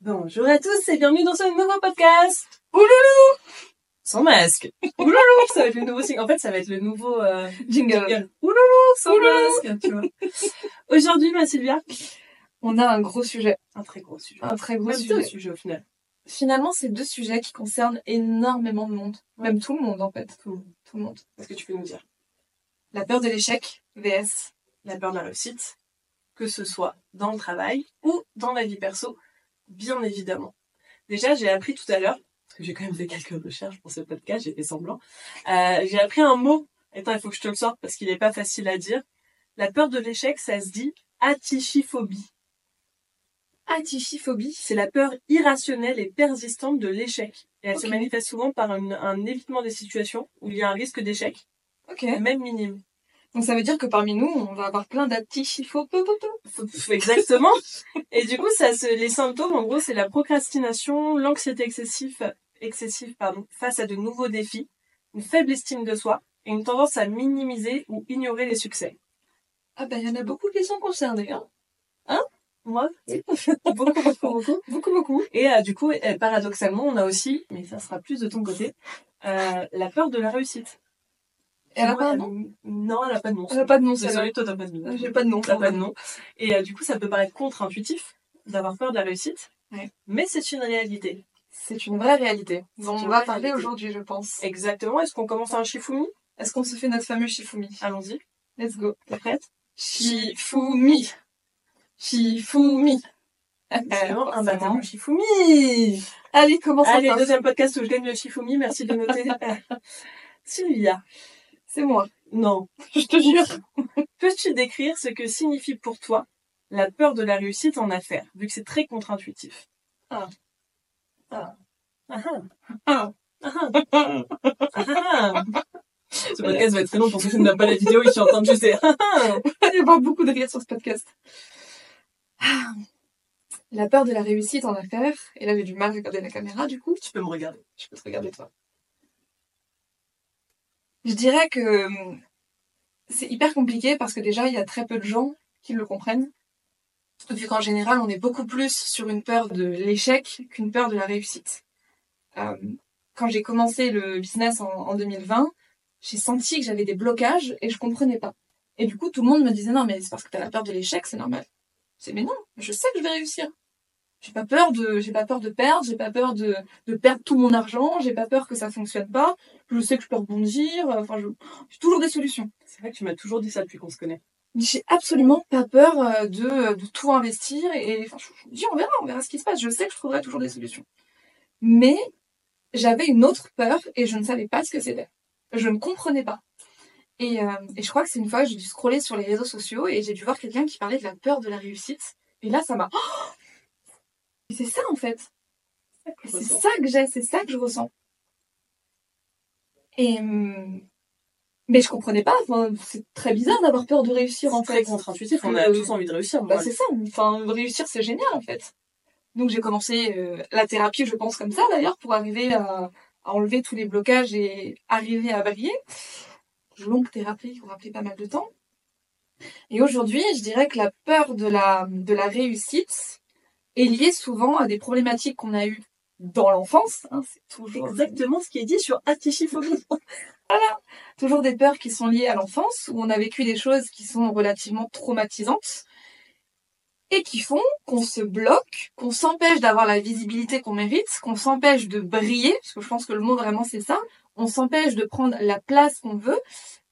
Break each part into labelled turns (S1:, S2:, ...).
S1: Bonjour à tous et bienvenue dans ce nouveau podcast. Ouloulou Sans masque. Ouloulou Ça va être le nouveau signe. En fait, ça va être le nouveau euh,
S2: Jingle.
S1: Ouloulou Sans
S2: Ouloulou.
S1: masque, tu vois. Aujourd'hui, ma Sylvia,
S2: On a un gros sujet.
S1: un très gros sujet.
S2: Un très gros
S1: Même deux
S2: sujet.
S1: sujets au final.
S2: Finalement, c'est deux sujets qui concernent énormément de monde.
S1: Ouais.
S2: Même tout le monde, en fait.
S1: Tout.
S2: Tout le monde.
S1: Est-ce que tu peux nous dire?
S2: La peur de l'échec, VS.
S1: la peur de la réussite, que ce soit dans le travail ou dans la vie perso, bien évidemment. Déjà, j'ai appris tout à l'heure, parce que j'ai quand même fait quelques recherches pour ce podcast, j'ai fait semblant, euh, j'ai appris un mot. Attends, il faut que je te le sorte parce qu'il n'est pas facile à dire. La peur de l'échec, ça se dit atichiphobie.
S2: Atichiphobie.
S1: C'est la peur irrationnelle et persistante de l'échec. Et elle se manifeste souvent par une- un évitement des situations où il y a un risque d'échec,
S2: Ok.
S1: même minime.
S2: Donc ça veut dire que parmi nous, on va avoir plein d'atichiphobie.
S1: Exactement. Et du coup, ça se, les symptômes, en gros, c'est la procrastination, l'anxiété excessive, excessive, pardon, face à de nouveaux défis, une faible estime de soi et une tendance à minimiser ou ignorer les succès.
S2: Ah ben, il y en a beaucoup qui sont concernés, hein.
S1: Moi, beaucoup, beaucoup, beaucoup.
S2: Beaucoup, beaucoup.
S1: Et euh, du coup, euh, paradoxalement, on a aussi, mais ça sera plus de ton côté, euh, la peur de la réussite.
S2: Elle a pas un
S1: elle-
S2: nom
S1: Non, elle a pas de nom.
S2: Elle a pas de nom, celle-là.
S1: Désolée, toi, t'as pas de nom.
S2: J'ai pas de nom.
S1: T'as pas de nom. Et euh, du coup, ça peut paraître contre-intuitif d'avoir peur de la réussite, mais c'est une réalité.
S2: C'est une vraie réalité. dont
S1: C'est
S2: on va parler aujourd'hui, je pense.
S1: Exactement. Est-ce qu'on commence un Shifumi?
S2: Est-ce qu'on se fait notre fameux Shifumi?
S1: Allons-y.
S2: Let's go.
S1: T'es prête?
S2: Shifumi. Shifumi.
S1: Vraiment, un baptême Shifumi
S2: Allez, commençons
S1: Allez, deuxième podcast où je gagne le Shifumi. Merci de noter. Sylvia.
S2: C'est moi.
S1: Non.
S2: Je te jure.
S1: Peux-tu décrire ce que signifie pour toi la peur de la réussite en affaires, vu que c'est très contre-intuitif?
S2: Ah.
S1: Ah. Ah.
S2: Ah.
S1: Ah. Ah. Ah. Ce podcast va être très long pour ceux qui n'ont pas la vidéo et qui entendent juste des ah. Ah.
S2: Il y avoir beaucoup de rire sur ce podcast. Ah. La peur de la réussite en affaires. Et là, j'ai du mal à regarder la caméra, du coup.
S1: Tu peux me regarder.
S2: Je peux te regarder toi. Je dirais que hum, c'est hyper compliqué parce que déjà, il y a très peu de gens qui le comprennent. Vu qu'en général, on est beaucoup plus sur une peur de l'échec qu'une peur de la réussite. Euh, quand j'ai commencé le business en, en 2020, j'ai senti que j'avais des blocages et je comprenais pas. Et du coup, tout le monde me disait non, mais c'est parce que t'as la peur de l'échec, c'est normal. C'est mais non, je sais que je vais réussir. J'ai pas peur de, j'ai pas peur de perdre, j'ai pas peur de, de perdre tout mon argent, j'ai pas peur que ça fonctionne pas. Je sais que je peux rebondir. Enfin, je, j'ai toujours des solutions.
S1: C'est vrai que tu m'as toujours dit ça depuis qu'on se connaît.
S2: J'ai absolument pas peur euh, de, de tout investir et, enfin, je, me dis on verra, on verra ce qui se passe. Je sais que je trouverai toujours des solutions. Mais j'avais une autre peur et je ne savais pas ce que c'était. Je ne comprenais pas. Et, euh, et je crois que c'est une fois j'ai dû scroller sur les réseaux sociaux et j'ai dû voir quelqu'un qui parlait de la peur de la réussite. Et là, ça m'a. Oh c'est ça en fait. C'est ça que j'ai, c'est ça que je ressens. Et hum, mais je comprenais pas. Enfin, c'est très bizarre d'avoir peur de réussir en
S1: C'est très
S2: fait.
S1: contre-intuitif. On a tous envie de réussir.
S2: Bah c'est ça. Enfin, réussir c'est génial en fait. Donc j'ai commencé euh, la thérapie, je pense comme ça d'ailleurs, pour arriver à, à enlever tous les blocages et arriver à briller. Longue thérapie qui aura pris pas mal de temps. Et aujourd'hui, je dirais que la peur de la de la réussite est liée souvent à des problématiques qu'on a eues dans l'enfance. hein, c'est toujours
S1: exactement ce qui est dit sur atichiphobie.
S2: toujours des peurs qui sont liées à l'enfance, où on a vécu des choses qui sont relativement traumatisantes et qui font qu'on se bloque, qu'on s'empêche d'avoir la visibilité qu'on mérite, qu'on s'empêche de briller, parce que je pense que le mot vraiment c'est ça, on s'empêche de prendre la place qu'on veut.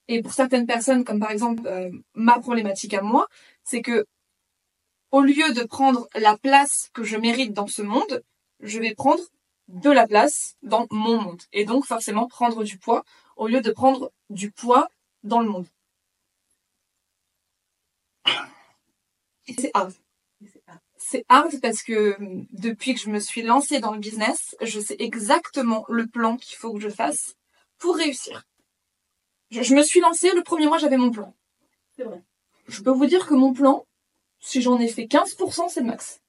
S2: Et pour certaines personnes, comme par exemple euh, ma problématique à moi, c'est que au lieu de prendre la place que je mérite dans ce monde, je vais prendre de la place dans mon monde. Et donc forcément prendre du poids au lieu de prendre du poids dans le monde. C'est hard. C'est hard parce que hum, depuis que je me suis lancée dans le business, je sais exactement le plan qu'il faut que je fasse pour réussir. Je, je me suis lancée, le premier mois, j'avais mon plan.
S1: C'est vrai.
S2: Je peux vous dire que mon plan, si j'en ai fait 15%, c'est le max.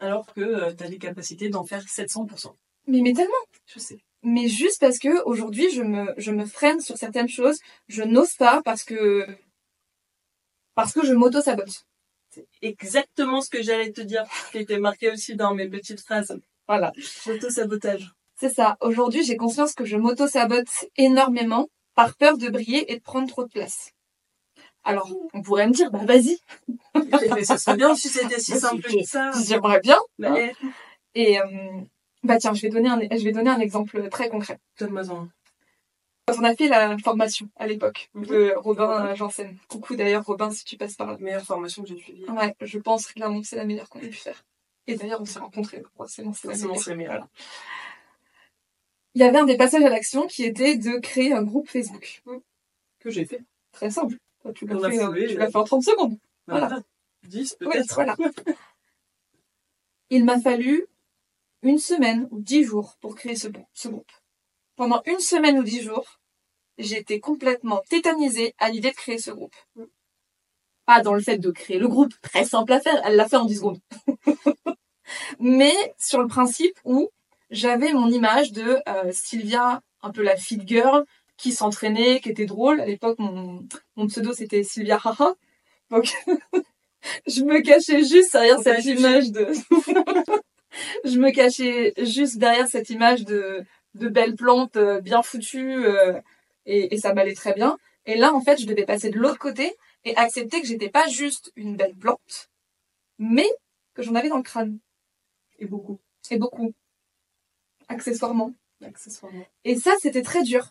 S1: Alors que tu as les capacités d'en faire 700%.
S2: Mais, mais tellement.
S1: Je sais.
S2: Mais juste parce que aujourd'hui, je me, je me freine sur certaines choses. Je n'ose pas parce que, parce que je m'auto-sabote.
S1: C'est exactement ce que j'allais te dire, qui était marqué aussi dans mes petites phrases.
S2: Voilà.
S1: L'auto-sabotage.
S2: C'est ça. Aujourd'hui, j'ai conscience que je m'auto-sabote énormément par peur de briller et de prendre trop de place. Alors, on pourrait me dire, bah vas-y,
S1: Mais ce serait bien si c'était si simple que ça.
S2: j'aimerais bien.
S1: Bah,
S2: Hein
S1: eh,
S2: Et euh, bah tiens, je vais donner un, je vais donner un exemple très concret.
S1: donne-moi un.
S2: Quand on a fait la formation à l'époque
S1: Mhm.
S2: de Robin Janssen. Coucou d'ailleurs Robin si tu passes par là.
S1: Meilleure formation que j'ai suivie.
S2: Ouais, je pense clairement que c'est la meilleure qu'on ait pu faire. Et d'ailleurs, on s'est rencontrés. Forcément, c'est la meilleure.
S1: c'est la meilleure.
S2: Il y avait un des passages à l'action qui était de créer un groupe Facebook.
S1: Que j'ai fait.
S2: Très simple. Tu l'as fait, euh, l'as fait en 30 secondes. Voilà.
S1: Voilà. 10
S2: Oui,
S1: peut-être.
S2: voilà. Il m'a fallu une semaine ou dix jours pour créer ce, groupe. Pendant une semaine ou dix jours, j'étais complètement tétanisée à l'idée de créer ce groupe. Pas dans le fait de créer le groupe, très simple à faire, elle l'a fait en 10 secondes. Mais sur le principe où j'avais mon image de euh, Sylvia, un peu la fit girl, qui s'entraînait, qui était drôle. À l'époque, mon, mon pseudo, c'était Sylvia Haha. Donc, je me cachais juste derrière cette image de... je me cachais juste derrière cette image de, de belle plante euh, bien foutue euh, et, et ça m'allait très bien. Et là, en fait, je devais passer de l'autre côté et accepter que j'étais pas juste une belle plante, mais que j'en avais dans le crâne.
S1: Et beaucoup.
S2: Et beaucoup. Accessoirement.
S1: Accessoirement.
S2: Et ça, c'était très dur.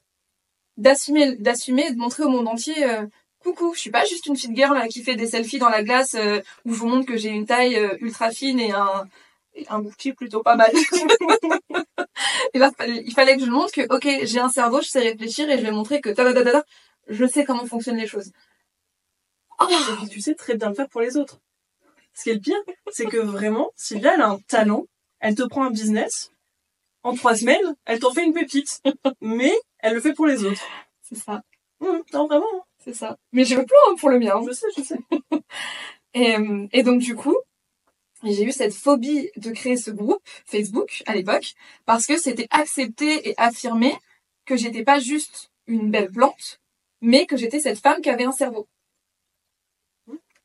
S2: D'assumer, d'assumer de montrer au monde entier, euh, coucou, je suis pas juste une fille girl là, qui fait des selfies dans la glace euh, où je vous montre que j'ai une taille euh, ultra fine et un, et un bouquet plutôt pas mal. et là, il fallait que je montre que, ok, j'ai un cerveau, je sais réfléchir et je vais montrer que, ta, ta, ta, je sais comment fonctionnent les choses.
S1: Puis tu sais très bien le faire pour les autres. Ce qui est le pire, c'est que vraiment, Sylvia, elle a un talent. Elle te prend un business. En trois semaines, elle t'en fait une pépite. Mais elle le fait pour les autres.
S2: C'est ça,
S1: Hum, non, vraiment. hein.
S2: c'est ça. Mais j'ai le plan hein, pour le mien.
S1: Je sais, je sais.
S2: Et, euh, et donc du coup, j'ai eu cette phobie de créer ce groupe Facebook à l'époque parce que c'était accepté et affirmé que j'étais pas juste une belle plante, mais que j'étais cette femme qui avait un cerveau.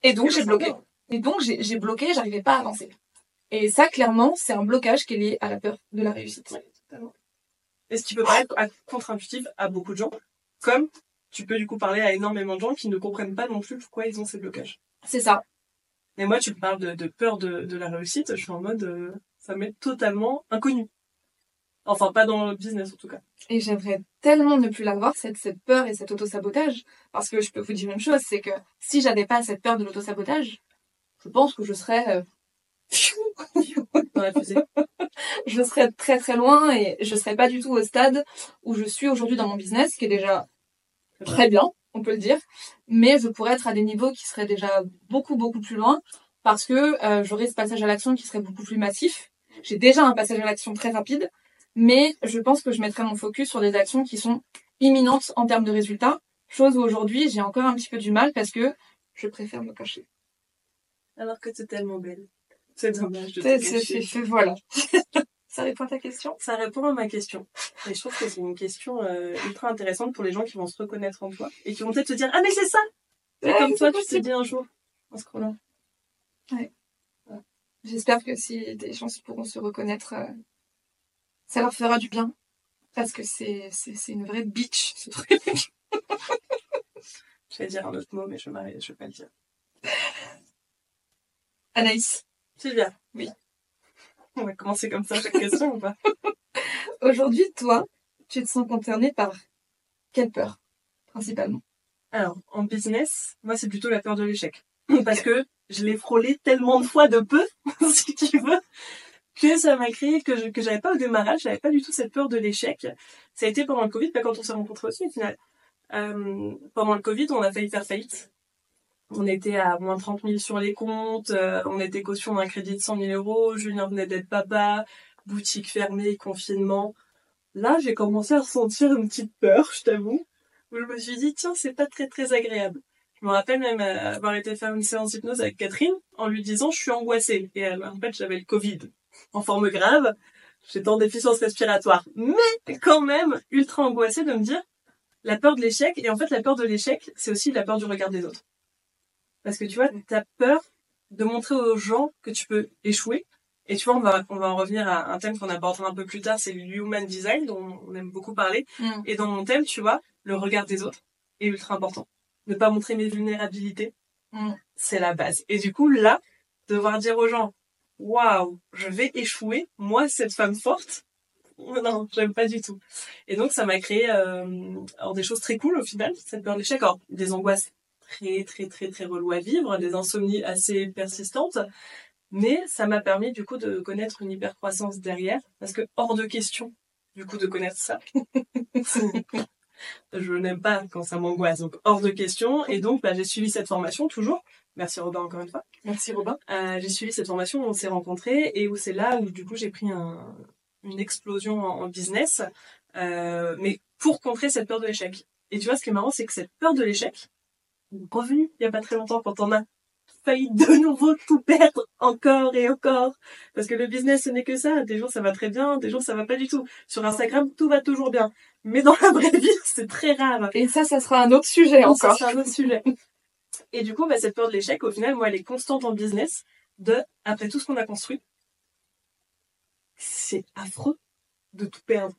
S2: Et donc j'ai bloqué. Et donc j'ai j'ai bloqué, j'arrivais pas à avancer. Et ça, clairement, c'est un blocage qui est lié à la peur de la réussite.
S1: Et ce qui peut paraître contre-intuitif à beaucoup de gens, comme tu peux du coup parler à énormément de gens qui ne comprennent pas non plus pourquoi ils ont ces blocages.
S2: C'est ça.
S1: Mais moi, tu me parles de, de peur de, de la réussite, je suis en mode, euh, ça m'est totalement inconnu. Enfin, pas dans le business en tout cas.
S2: Et j'aimerais tellement ne plus l'avoir, cette, cette peur et cet auto-sabotage. Parce que je peux vous dire une chose, c'est que si j'avais pas cette peur de l'auto-sabotage, je pense que je serais, euh, Je serais très très loin et je serais pas du tout au stade où je suis aujourd'hui dans mon business, qui est déjà très bien, on peut le dire. Mais je pourrais être à des niveaux qui seraient déjà beaucoup beaucoup plus loin parce que euh, j'aurais ce passage à l'action qui serait beaucoup plus massif. J'ai déjà un passage à l'action très rapide, mais je pense que je mettrais mon focus sur des actions qui sont imminentes en termes de résultats. Chose où aujourd'hui j'ai encore un petit peu du mal parce que je préfère me cacher.
S1: Alors que t'es tellement belle. C'est dommage de te
S2: C'est- c'est- Voilà. Ça répond à ta question?
S1: Ça répond à ma question. Et je trouve que c'est une question euh, ultra intéressante pour les gens qui vont se reconnaître en toi et qui vont peut-être se dire Ah, mais c'est ça C'est
S2: Ouais,
S1: comme toi, tu te
S2: possible.
S1: dis un jour en scrollant.
S2: J'espère que si des gens pourront se reconnaître, euh, ça leur fera du bien. Parce que c'est, c'est, c'est une vraie bitch, ce truc.
S1: Je vais dire un autre mot, mais je je vais pas le dire.
S2: Anaïs,
S1: Sylvia.
S2: Oui.
S1: On va commencer comme ça chaque question ou pas?
S2: Aujourd'hui, toi, tu te sens concernée par quelle peur, principalement?
S1: Alors, en business, moi, c'est plutôt la peur de l'échec. Parce que je l'ai frôlé tellement de fois de peu, si tu veux, que ça m'a créé que je, que j'avais pas au démarrage, j'avais pas du tout cette peur de l'échec. Ça a été pendant le Covid, pas quand on s'est rencontrés aussi, au final. Euh, pendant le Covid, on a failli faire faillite. On était à moins 30 000 sur les comptes, euh, on était caution d'un crédit de 100 000 euros, Julien venait d'être papa, boutique fermée, confinement. Là, j'ai commencé à ressentir une petite peur, je t'avoue, où je me suis dit, tiens, c'est pas très très agréable. Je me rappelle même euh, avoir été faire une séance d'hypnose avec Catherine en lui disant, je suis angoissée. Et elle, en fait, j'avais le Covid en forme grave, j'étais en déficience respiratoire, mais quand même ultra angoissée de me dire, la peur de l'échec, et en fait, la peur de l'échec, c'est aussi la peur du regard des autres. Parce que tu vois, t'as peur de montrer aux gens que tu peux échouer. Et tu vois, on va, on va en revenir à un thème qu'on abordera un peu plus tard, c'est le human design, dont on aime beaucoup parler.
S2: Mm.
S1: Et dans mon thème, tu vois, le regard des autres est ultra important. Ne pas montrer mes vulnérabilités,
S2: Mm.
S1: c'est la base. Et du coup, là, devoir dire aux gens, waouh, je vais échouer, moi, cette femme forte, non, j'aime pas du tout. Et donc, ça m'a créé euh, alors des choses très cool au final, cette peur de l'échec. Alors, des angoisses très, très, très, très reloues à vivre, des insomnies assez persistantes. Mais ça m'a permis, du coup, de connaître une hypercroissance derrière. Parce que hors de question, du coup, de connaître ça. je n'aime pas quand ça m'angoisse. Donc, hors de question. Et donc, bah, j'ai suivi cette formation toujours. Merci Robin encore une fois.
S2: Merci Robin.
S1: Euh, j'ai suivi cette formation où on s'est rencontrés et où c'est là où du coup j'ai pris un- une explosion en, en business, euh, mais pour contrer cette peur de l'échec. Et tu vois, ce qui est marrant, c'est que cette peur de l'échec, revenue il y a pas très longtemps quand on a failli de nouveau tout perdre encore et encore. Parce que le business, ce n'est que ça. Des jours, ça va très bien, des jours, ça va pas du tout. Sur Instagram, tout va toujours bien. Mais dans la vraie vie, c'est très rare.
S2: Et ça, ça sera un autre sujet
S1: Non, ça,
S2: encore.
S1: C'est un autre sujet. Et du coup, bah, cette peur de l'échec, au final, moi, elle est constante en business. De, après tout ce qu'on a construit, c'est affreux de tout perdre.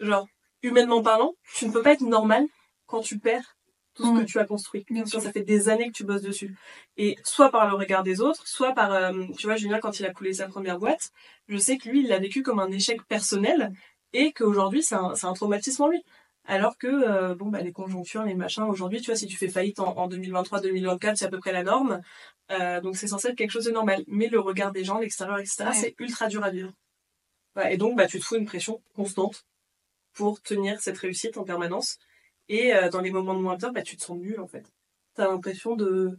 S1: Genre, humainement parlant, tu ne peux pas être normal quand tu perds tout ce
S2: Mm.
S1: que tu as construit.
S2: Bien sûr.
S1: ça fait des années que tu bosses dessus. Et soit par le regard des autres, soit par, euh, tu vois, Julien, quand il a coulé sa première boîte, je sais que lui, il l'a vécu comme un échec personnel et qu'aujourd'hui, c'est un, c'est un traumatisme en lui. Alors que, euh, bon, bah, les conjonctures, les machins, aujourd'hui, tu vois, si tu fais faillite en, en 2023-2024, c'est à peu près la norme. Euh, donc, c'est censé être quelque chose de normal. Mais le regard des gens, l'extérieur, etc.,
S2: Ouais.
S1: c'est ultra dur à vivre. Ouais, et donc, bah, tu te fous une pression constante pour tenir cette réussite en permanence. Et euh, dans les moments de moins bien, bah, tu te sens nul, en fait. T'as l'impression de,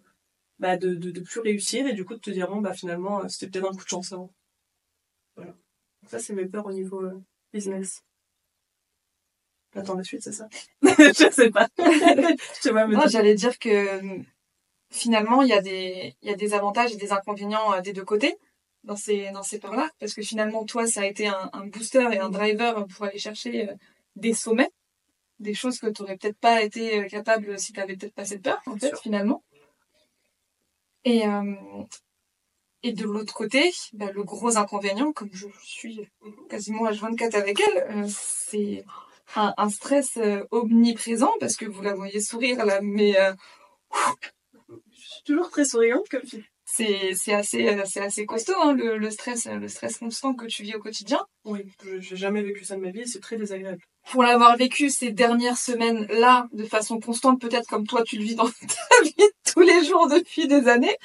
S1: bah, de, de, de plus réussir et du coup de te dire, bon, bah, finalement, euh, c'était peut-être un coup de chance avant. Voilà. Ça, c'est mes peurs au niveau euh, business. Attends, la suite, c'est ça? Je sais pas. Je vois
S2: Non, j'allais dire que euh, finalement, il y a des, il y a des avantages et des inconvénients euh, des deux côtés dans ces, dans ces peurs-là. Parce que finalement, toi, ça a été un, un booster et un driver pour aller chercher euh, des sommets, des choses que tu n'aurais peut-être pas été euh, capable si tu avais peut-être pas cette peur, en fait, finalement. Et, euh, et de l'autre côté, bah, le gros inconvénient, comme je suis quasiment H24 avec elle, euh, c'est un, un stress euh, omniprésent parce que vous la voyez sourire là, mais
S1: Je suis toujours très souriante comme fille.
S2: c'est c'est assez c'est assez costaud hein, le, le stress le stress constant que tu vis au quotidien.
S1: Oui, je- j'ai jamais vécu ça de ma vie c'est très désagréable.
S2: Pour l'avoir vécu ces dernières semaines là de façon constante, peut-être comme toi tu le vis dans ta vie tous les jours depuis des années.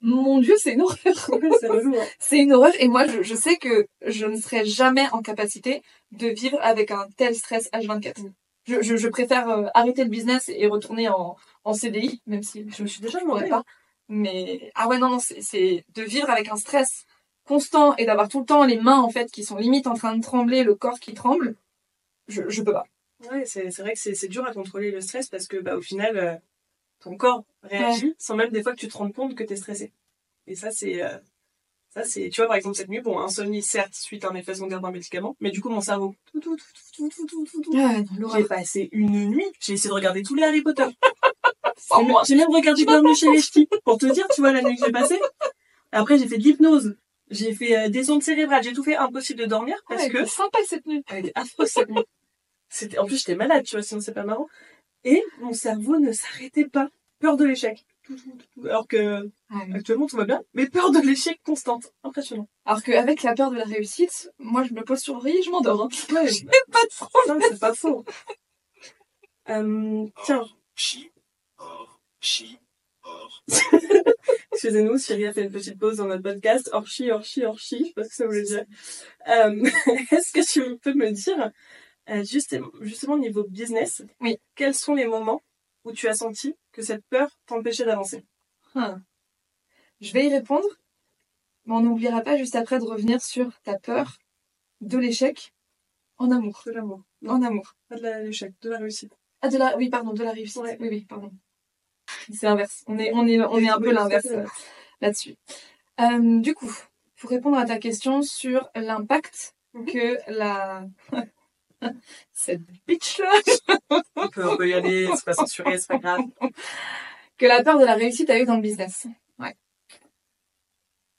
S2: Mon Dieu, c'est une horreur.
S1: c'est hein.
S2: C'est une horreur et moi je, je sais que je ne serai jamais en capacité de vivre avec un tel stress H24. Je, je, je préfère euh, arrêter le business et retourner en, en CDI, même si je me suis déjà demandé
S1: Ouais.
S2: pas. Mais ah ouais non non c'est c'est de vivre avec un stress constant et d'avoir tout le temps les mains en fait qui sont limite en train de trembler, le corps qui tremble. Je je peux pas.
S1: Ouais, c'est vrai que c'est dur à contrôler le stress parce que bah, au final, euh, ton corps réagit sans même des fois que tu te rendes compte que tu es stressé. Et ça, c'est. euh, ça, c'est. Tu vois, par exemple, cette nuit, bon, insomnie, certes, suite à un effet secondaire d'un médicament, mais du coup, mon cerveau. Tout, tout, tout, tout, tout, tout, tout, tout. J'ai passé une nuit, j'ai essayé de regarder tous les Harry Potter. J'ai même- regardé Bienvenue chez les Ch'tis, pour te dire, tu vois, la nuit que j'ai passée. Après, j'ai fait de l'hypnose. J'ai fait euh, des ondes cérébrales. J'ai tout fait impossible de dormir parce
S2: Ouais,
S1: que
S2: c'est sympa cette nuit.
S1: elle était affreuse cette nuit. C'était, en plus, j'étais malade, tu vois, sinon c'est pas marrant. Et mon cerveau ne s'arrêtait pas. Peur de l'échec. Alors que, actuellement, tout va bien. Mais peur de l'échec constante. Impressionnant.
S2: Alors qu'avec la peur de la réussite, moi je me pose sur le riz et je m'endors. hein.
S1: Ouais,
S2: Pas de problème.
S1: c'est pas faux. Euh, tiens,
S3: Chi, or, chi, or.
S1: excusez-nous, Chérie a fait une petite pause dans notre podcast. Orchi, orchi, orchi. Je sais pas ce que ça voulait dire. Euh, est-ce que tu peux me dire, euh, justement, justement, au niveau business,
S2: Oui.
S1: quels sont les moments où tu as senti que cette peur t'empêchait d'avancer?
S2: Ah. Je vais y répondre, mais on n'oubliera pas juste après de revenir sur ta peur de l'échec en amour.
S1: De l'amour.
S2: En amour.
S1: Pas de l'échec, de la réussite.
S2: Ah, de la, oui, pardon, de la réussite.
S1: Ouais.
S2: Oui, oui, pardon. C'est l'inverse. On est, on est, on est un peu l'inverse euh, là-dessus. Euh, du coup, pour répondre à ta question sur l'impact
S1: Mhm.
S2: que la, cette bitch
S1: On peut, on peut y aller, c'est pas censuré, c'est pas grave.
S2: que la peur de la réussite a eu dans le business. Ouais.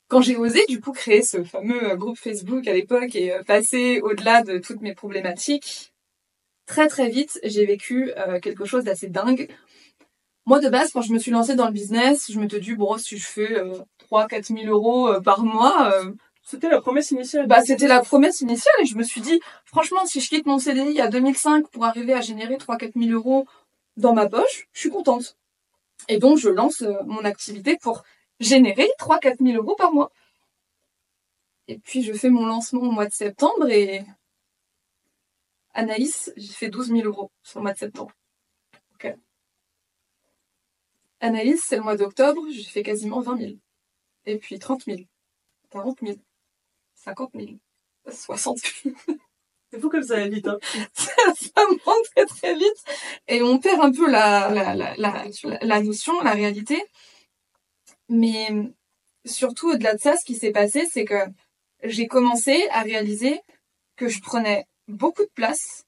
S2: quand j'ai osé du coup créer ce fameux euh, groupe Facebook à l'époque et euh, passer au-delà de toutes mes problématiques, très très vite j'ai vécu euh, quelque chose d'assez dingue. Moi de base quand je me suis lancée dans le business, je me suis dit bon si je fais 3-4 000 euros par mois,
S1: C'était la promesse initiale.
S2: bah c'était la promesse initiale et je me suis dit franchement si je quitte mon CDI à 2005 pour arriver à générer 3-4 000 euros dans ma poche, je suis contente. Et donc je lance euh, mon activité pour générer 3-4 000 euros par mois. Et puis je fais mon lancement au mois de septembre et Anaïs, j'ai fait 12 000 euros sur le mois de septembre. Ok. Anaïs, c'est le mois d'octobre, j'ai fait quasiment 20 000. Et puis 30 000, 40 000, 50 000, 60 000.
S1: C'est fou comme ça va vite. Hein.
S2: ça monte très très vite et on perd un peu la, la, la, la, la notion, la réalité. Mais surtout au-delà de ça, ce qui s'est passé, c'est que j'ai commencé à réaliser que je prenais beaucoup de place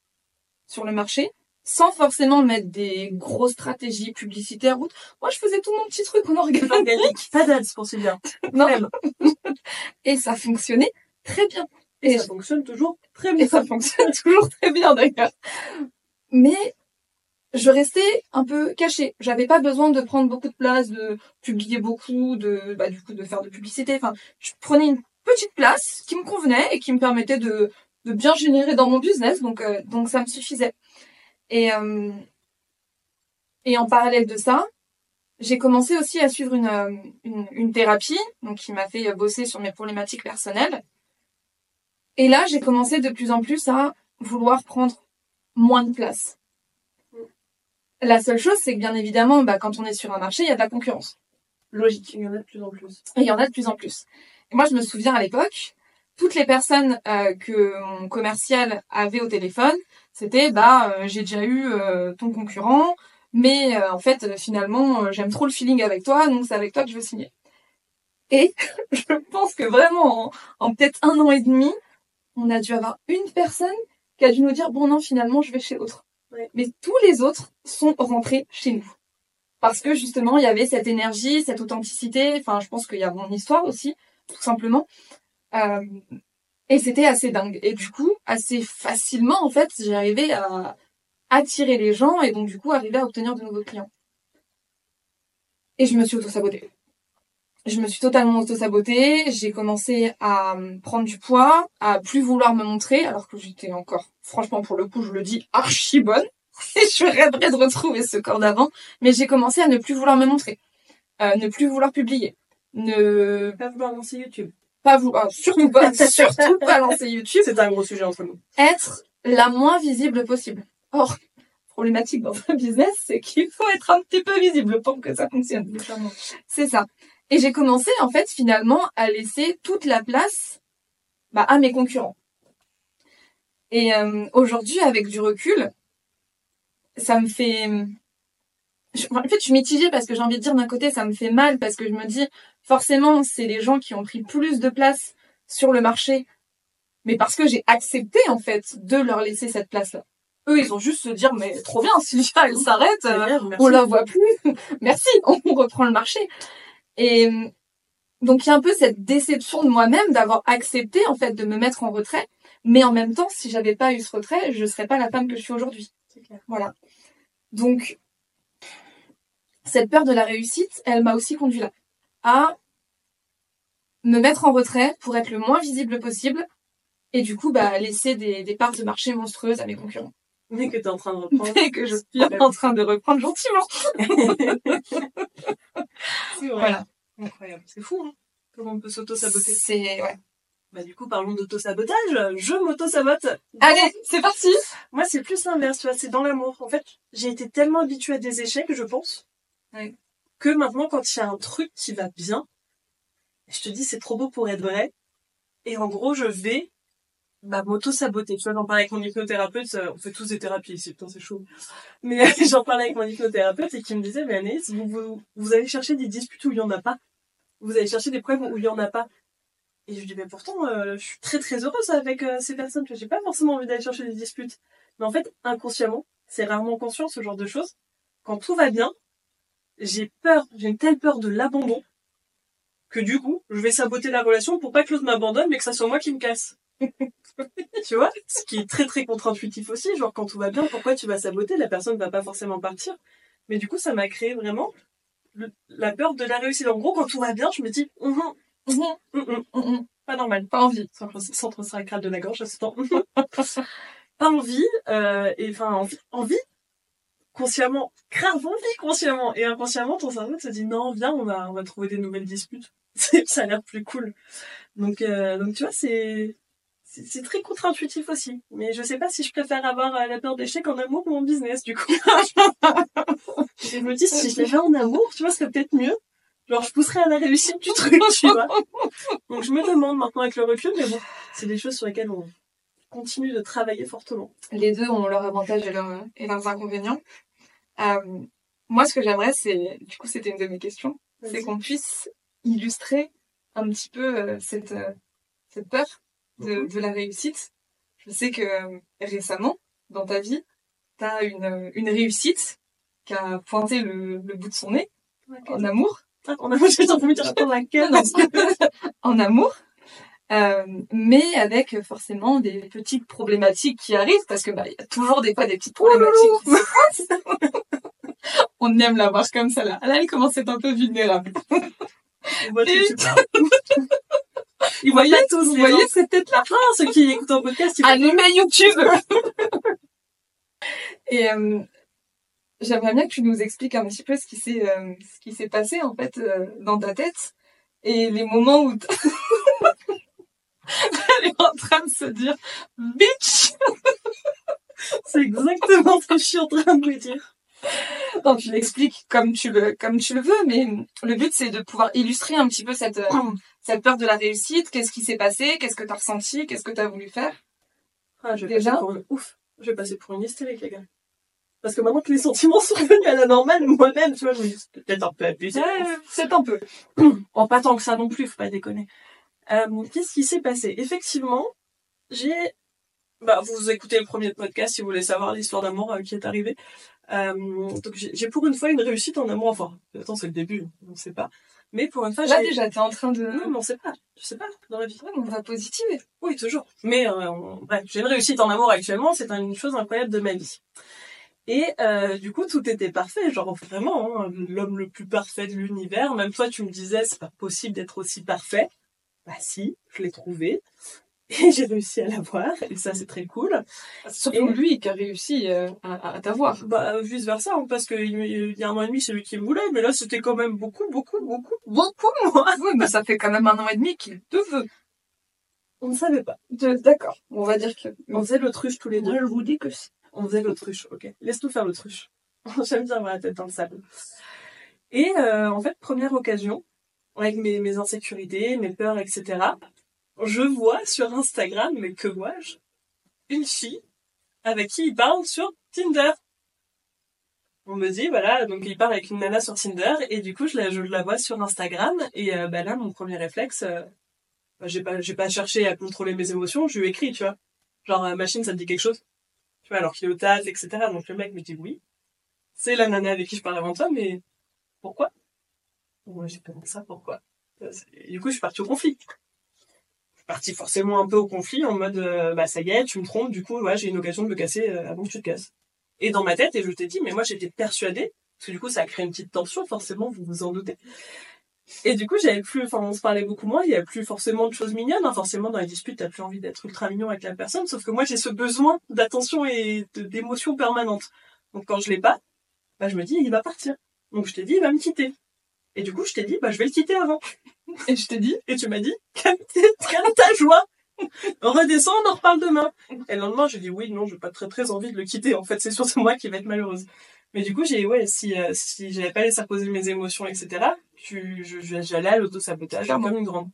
S2: sur le marché sans forcément mettre des grosses stratégies publicitaires. ou- Moi, je faisais tout mon petit truc en organique
S1: Organique. Pas d'ads pour Sylvia.
S2: Non. Et ça fonctionnait très bien.
S1: Et
S2: Et
S1: ça fonctionne toujours très bien.
S2: Et ça fonctionne toujours très bien d'ailleurs. Mais je restais un peu cachée. J'avais pas besoin de prendre beaucoup de place, de publier beaucoup, de bah du coup de faire de publicité. Enfin, je prenais une petite place qui me convenait et qui me permettait de de bien générer dans mon business. Donc euh, donc ça me suffisait. Et euh, et en parallèle de ça, j'ai commencé aussi à suivre une, euh, une, une thérapie, donc qui m'a fait bosser sur mes problématiques personnelles. Et là, j'ai commencé de plus en plus à vouloir prendre moins de place. La seule chose, c'est que bien évidemment, bah, quand on est sur un marché, il y a de la concurrence. Logique.
S1: Il y en a de plus en plus.
S2: Et il y en a de plus en plus. Et moi, je me souviens à l'époque, toutes les personnes euh, que mon commercial avait au téléphone, c'était bah euh, j'ai déjà eu euh, ton concurrent, mais euh, en fait finalement j'aime trop le feeling avec toi, donc c'est avec toi que je veux signer. Et je pense que vraiment en, en peut-être un an et demi, on a dû avoir une personne qui a dû nous dire bon non finalement je vais chez.
S1: Ouais.
S2: Mais tous les autres sont rentrés chez nous parce que justement il y avait cette énergie, cette authenticité. Enfin, je pense qu'il y a mon histoire aussi, tout simplement. Euh, et c'était assez dingue. Et du coup, assez facilement en fait, arrivé à attirer les gens et donc du coup arriver à obtenir de nouveaux clients. Et je me suis auto-sabotée. Je me suis totalement auto-sabotée. J'ai commencé à prendre du poids, à plus vouloir me montrer, alors que j'étais encore, franchement pour le coup, je le dis, archi bonne. Je rêverais de retrouver ce corps d'avant. Mais j'ai commencé à ne plus vouloir me montrer, euh, ne plus vouloir publier, ne
S1: Pas vouloir lancer YouTube.
S2: Pas vouloir, surtout pas, surtout pas lancer YouTube,
S1: C'est un gros sujet entre nous.
S2: être la moins visible possible. Or, problématique dans un business, c'est qu'il faut être un petit peu visible pour que ça fonctionne. C'est ça. Et j'ai commencé, en fait, finalement, à laisser toute la place bah, à mes concurrents. Et euh, aujourd'hui, avec du recul, ça me fait... je- En fait, je suis mitigée parce que j'ai envie de dire d'un côté, ça me fait mal parce que je me dis, forcément, c'est les gens qui ont pris plus de place sur le marché, mais parce que j'ai accepté, en fait, de leur laisser cette place-là. Eux, ils ont juste se dire, mais trop bien, Sylvia, elle s'arrête, euh, on la voit plus. Merci, on reprend le marché. Et donc il y a un peu cette déception de moi-même d'avoir accepté en fait de me mettre en retrait, mais en même temps, si j'avais pas eu ce retrait, je serais pas la femme que je suis aujourd'hui. Voilà. Donc cette peur de la réussite, elle m'a aussi conduit là à me mettre en retrait pour être le moins visible possible et du coup bah laisser des, des parts de marché monstrueuses à mes concurrents
S1: Mais que t'es en train de reprendre.
S2: et que je suis en train de reprendre gentiment.
S1: C'est vrai.
S2: Voilà.
S1: Incroyable. C'est fou, hein. Comment on peut s'auto-saboter.
S2: C'est ouais.
S1: Bah, du coup, parlons d'auto-sabotage. Je m'auto-sabote.
S2: Allez, c'est parti.
S1: Moi, c'est plus l'inverse, tu vois, c'est dans l'amour. En fait, j'ai été tellement habituée à des échecs, je pense, Que maintenant, quand il y a un truc qui va bien, je te dis, c'est trop beau pour être vrai. Et en gros, je vais bah, m'auto-saboter. Tu vois, j'en parlais avec mon hypnothérapeute, euh, on fait tous des thérapies ici, putain, c'est chaud. Mais euh, j'en parlais avec mon hypnothérapeute et qui me disait, mais Anaïs, vous, vous, vous allez chercher des disputes où il y en a pas. Vous allez chercher des problèmes où il y en a pas. Et je lui dis, mais pourtant, euh, je suis très très heureuse avec ces personnes. Tu vois, J'ai pas forcément envie d'aller chercher des disputes. Mais en fait, inconsciemment, c'est rarement conscient ce genre de choses. Quand tout va bien, j'ai peur, j'ai une telle peur de l'abandon que du coup, je vais saboter la relation pour pas que l'autre m'abandonne, mais que ça soit moi qui me casse. tu vois Ce qui est très très contre-intuitif aussi, genre quand tout va bien, pourquoi tu vas saboter? La personne va pas forcément partir. Mais du coup, ça m'a créé vraiment le- la peur de la réussite. En gros, quand tout va bien, je me dis, Hum, hum, hum, hum,
S2: Mhm.
S1: pas normal.
S2: Pas envie.
S1: Centre, sacral de la gorge, à ce temps. pas envie, euh, et enfin, envie, envie, consciemment, grave envie consciemment, et inconsciemment, ton cerveau te dit, non, viens, on va, on va trouver des nouvelles disputes. Ça a l'air plus cool. Donc, euh, donc tu vois, c'est, c'est c'est très contre-intuitif aussi. Mais je sais pas si je préfère avoir euh, la peur d'échec en amour ou en business, du coup. je me dis, si je l'avais en amour, tu vois, ce serait peut-être mieux. Genre, je pousserais à la réussite du truc, tu vois. Donc, je me demande maintenant avec le recul, mais bon, c'est des choses sur lesquelles on continue de travailler fortement.
S2: Les deux ont leurs avantages et leurs, et leurs inconvénients. Euh, moi, ce que j'aimerais, c'est, du coup, c'était une de mes questions, c'est qu'on puisse illustrer un petit peu euh, cette, euh, cette peur de, de la réussite. Je sais que récemment, dans ta vie, tu as une, une réussite qui a pointé le, le bout de son nez en amour.
S1: On a j'ai envie de dire
S2: en amour. Euh, mais avec forcément des petites problématiques qui arrivent parce que bah il y a toujours des fois des petites problématiques qui se passent. On aime la voir comme ça là. Là, elle commence à être un peu vulnérable.
S1: On voit. Ils tous
S2: vous voyez cette tête là
S1: Ah, ceux qui écoutent en podcast,
S2: Allumez YouTube. Et euh, j'aimerais bien que tu nous expliques un petit peu ce qui s'est euh, ce qui s'est passé en fait euh, dans ta tête et les moments où elle est en train de se dire bitch.
S1: c'est exactement ce que je suis en train de vous dire.
S2: Non, tu l'expliques comme tu le comme tu le veux, mais le but c'est de pouvoir illustrer un petit peu cette euh, cette peur de la réussite. Qu'est-ce qui s'est passé? Qu'est-ce que t'as ressenti? Qu'est-ce que t'as voulu faire?
S1: Ah, je vais
S2: Déjà?
S1: passer pour une... Ouf, je vais passer pour une hystérique, les gars. Parce que maintenant que les sentiments sont revenus à la normale, moi-même, tu vois, je me dis, c'est peut-être un peu abusé.
S2: C'est un peu.
S1: Oh, pas tant que ça non plus, faut pas déconner. Euh, Qu'est-ce qui s'est passé? Effectivement, j'ai... Bah, vous écoutez le premier podcast si vous voulez savoir l'histoire d'amour euh, qui est arrivée. Euh, donc j'ai pour une fois une réussite en amour. Enfin, attends, c'est le début, on sait pas. Mais pour une fois,
S2: Là déjà, t'es en train de.
S1: Non, mais on sait pas. Je sais pas, dans la vie.
S2: Ouais, on va positiver.
S1: Oui, toujours. Mais euh, on- bref, j'ai une réussite en amour actuellement, c'est une chose incroyable de ma vie. Et du coup, tout était parfait, genre vraiment, hein, l'homme le plus parfait de l'univers. Même toi, tu me disais, c'est pas possible d'être aussi parfait. Bah si, je l'ai trouvé. Et j'ai réussi à l'avoir, et ça c'est très cool.
S2: Surtout
S1: Et-
S2: lui qui a réussi euh, à, à t'avoir.
S1: Bah vice versa, hein, parce qu'il il y a un an et demi, c'est lui qui me voulait, mais là c'était quand même beaucoup, beaucoup, beaucoup, beaucoup moi.
S2: Oui, mais ça fait quand même un an et demi qu'il te veut.
S1: On ne savait pas.
S2: D'accord. On va dire que.
S1: On faisait l'autruche tous les deux.
S2: je vous dis que c'est.
S1: On faisait l'autruche, ok. Laisse-nous faire l'autruche. J'aime bien avoir la tête dans le sable. Et euh, en fait, première occasion, avec mes, mes insécurités, mes peurs, etc., je vois sur Instagram, mais que vois-je? Une fille avec qui il parle sur Tinder. On me dit, voilà, donc il parle avec une nana sur Tinder, et du coup, je la, je la vois sur Instagram, et euh, bah là, mon premier réflexe, euh, bah, j'ai pas, pas cherché à contrôler mes émotions, je lui ai écrit, tu vois. Genre, euh, machine, ça te dit quelque chose tu vois, alors qu'il est au taf, etc. Donc le mec me dit oui. C'est la nana avec qui je parlais avant toi, mais pourquoi? Moi j'ai pas ça, pourquoi Euh, Du coup, je suis partie au conflit. Je suis partie forcément un peu au conflit en mode, euh, bah ça y est, tu me trompes, du coup, ouais, j'ai une occasion de me casser euh, avant que tu te casses. Et dans ma tête, et je t'ai dit, mais moi j'étais persuadée, parce que du coup ça a créé une petite tension, forcément, vous vous en doutez. Et du coup, j'avais plus, enfin, on se parlait beaucoup moins, il y a plus forcément de choses mignonnes, hein. forcément, dans les disputes, t'as plus envie d'être ultra mignon avec la personne, sauf que moi, j'ai ce besoin d'attention et d'émotion permanente. Donc, quand je l'ai pas, bah, je me dis, il va partir. Donc, je t'ai dit, il va me quitter. Et du coup, je t'ai dit, bah, je vais le quitter avant.
S2: Et je t'ai dit.
S1: Et tu m'as dit, calme, ta joie. Redescends, on en reparle demain. Et le lendemain, j'ai dit, oui, non, j'ai pas très, très envie de le quitter. En fait, c'est surtout moi qui vais être malheureuse. Mais du coup, j'ai, ouais, si, euh, si j'avais pas laissé reposer mes émotions, etc., tu, j'allais à l'auto-sabotage comme une grande.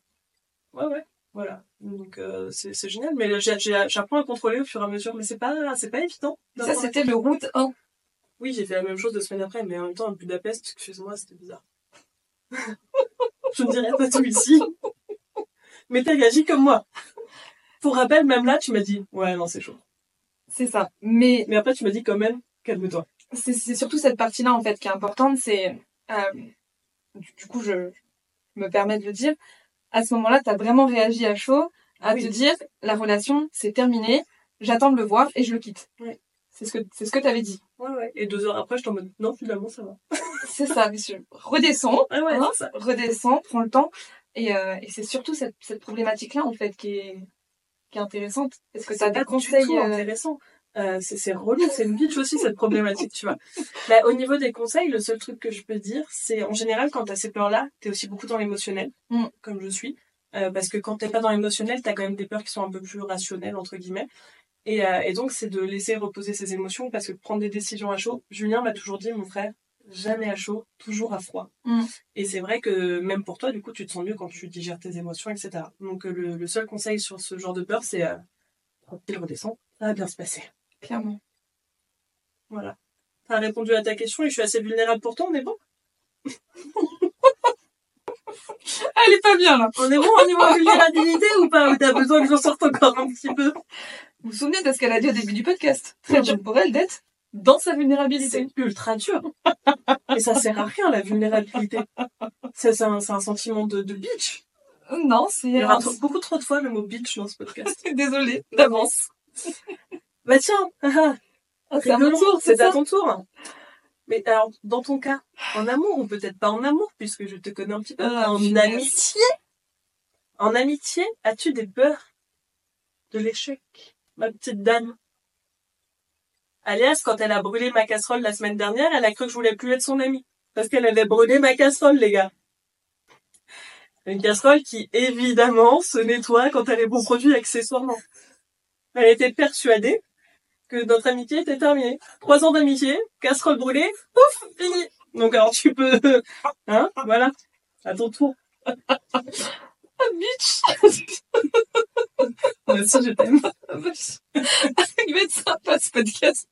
S1: Ouais, ouais, voilà. Donc, euh, c'est, c'est génial. Mais j'ai- j'ai- j'apprends à contrôler au fur et à mesure. Mais c'est pas, c'est pas évident.
S2: Ça, c'était le route 1.
S1: oui, j'ai fait la même chose deux semaines après, mais en même temps, à Budapest, excuse-moi, c'était bizarre. Je ne dirais pas tout ici. Mais t'as réagi comme moi. Pour rappel, même là, tu m'as dit, ouais, non, c'est chaud.
S2: C'est ça. Mais
S1: Mais après, tu m'as dit quand même, calme-toi.
S2: c'est c'est surtout cette partie-là, en fait, qui est importante. C'est. euh, du, du coup, je, me permets de le dire, à ce moment-là, t'as vraiment réagi à chaud, à
S1: Oui.
S2: te dire, la relation, c'est terminé, j'attends de le voir et je le quitte.
S1: Ouais.
S2: C'est ce que, c'est ce que t'avais dit.
S1: Ouais, ouais. Et deux heures après, je t'en mode, non, finalement, ça va.
S2: C'est ça, monsieur. Redescends,
S1: ouais,
S2: Hein
S1: ça.
S2: redescends, prends le temps. Et, euh, et c'est surtout cette, cette problématique-là, en fait, qui est, qui est intéressante. Est-ce que
S1: C'est
S2: des conseils
S1: tout
S2: euh,
S1: intéressant. Euh, c'est c'est relou, c'est une bitch aussi cette problématique, tu vois. Bah, au niveau des conseils, le seul truc que je peux dire, c'est en général quand t'as ces peurs-là, t'es aussi beaucoup dans l'émotionnel,
S2: Mm.
S1: comme je suis, Euh, parce que quand t'es pas dans l'émotionnel, t'as quand même des peurs qui sont un peu plus rationnelles entre guillemets. Et, euh, et donc c'est de laisser reposer ses émotions, parce que prendre des décisions à chaud. Julien m'a toujours dit, mon frère, jamais à chaud, toujours à froid.
S2: Mm.
S1: Et c'est vrai que même pour toi, du coup, tu te sens mieux quand tu digères tes émotions, etc. Donc euh, le, le seul conseil sur ce genre de peur, c'est euh, tranquille, redescends, ça va bien se passer.
S2: Clairement.
S1: Voilà. T'as répondu à ta question et je suis assez vulnérable pour toi, on est bon?
S2: Elle est pas bien, là.
S1: On est bon au niveau vulnérabilité ou pas? Ou t'as besoin que j'en sorte encore un petit peu?
S2: Vous vous souvenez de ce qu'elle a dit au début du podcast? Très dur pour elle d'être dans sa vulnérabilité.
S1: C'est ultra dur. Et ça sert à rien, la vulnérabilité. C'est un, un sentiment de, de bitch.
S2: Non, c'est...
S1: Il y aura trop- beaucoup trop de fois le mot bitch dans ce podcast.
S2: Désolée, d'avance.
S1: Bah tiens,
S2: Ah, c'est à mon tour,
S1: c'est à ton tour. Mais alors, dans ton cas, en amour ou peut-être pas en amour, puisque je te connais un petit peu,
S2: Ah,
S1: en amitié En amitié, as-tu des peurs de l'échec, ma petite dame Alias, quand elle a brûlé ma casserole la semaine dernière, elle a cru que je voulais plus être son amie. Parce qu'elle avait brûlé ma casserole, les gars. Une casserole qui, évidemment, se nettoie quand elle est bon produit accessoirement. Elle était persuadée que notre amitié était terminée. Trois ans d'amitié, casserole brûlée, pouf, fini. Donc alors tu peux, hein, voilà, à ton tour.
S2: Ah, bitch
S1: Moi aussi je t'aime.
S2: Il va être sympa, ce podcast.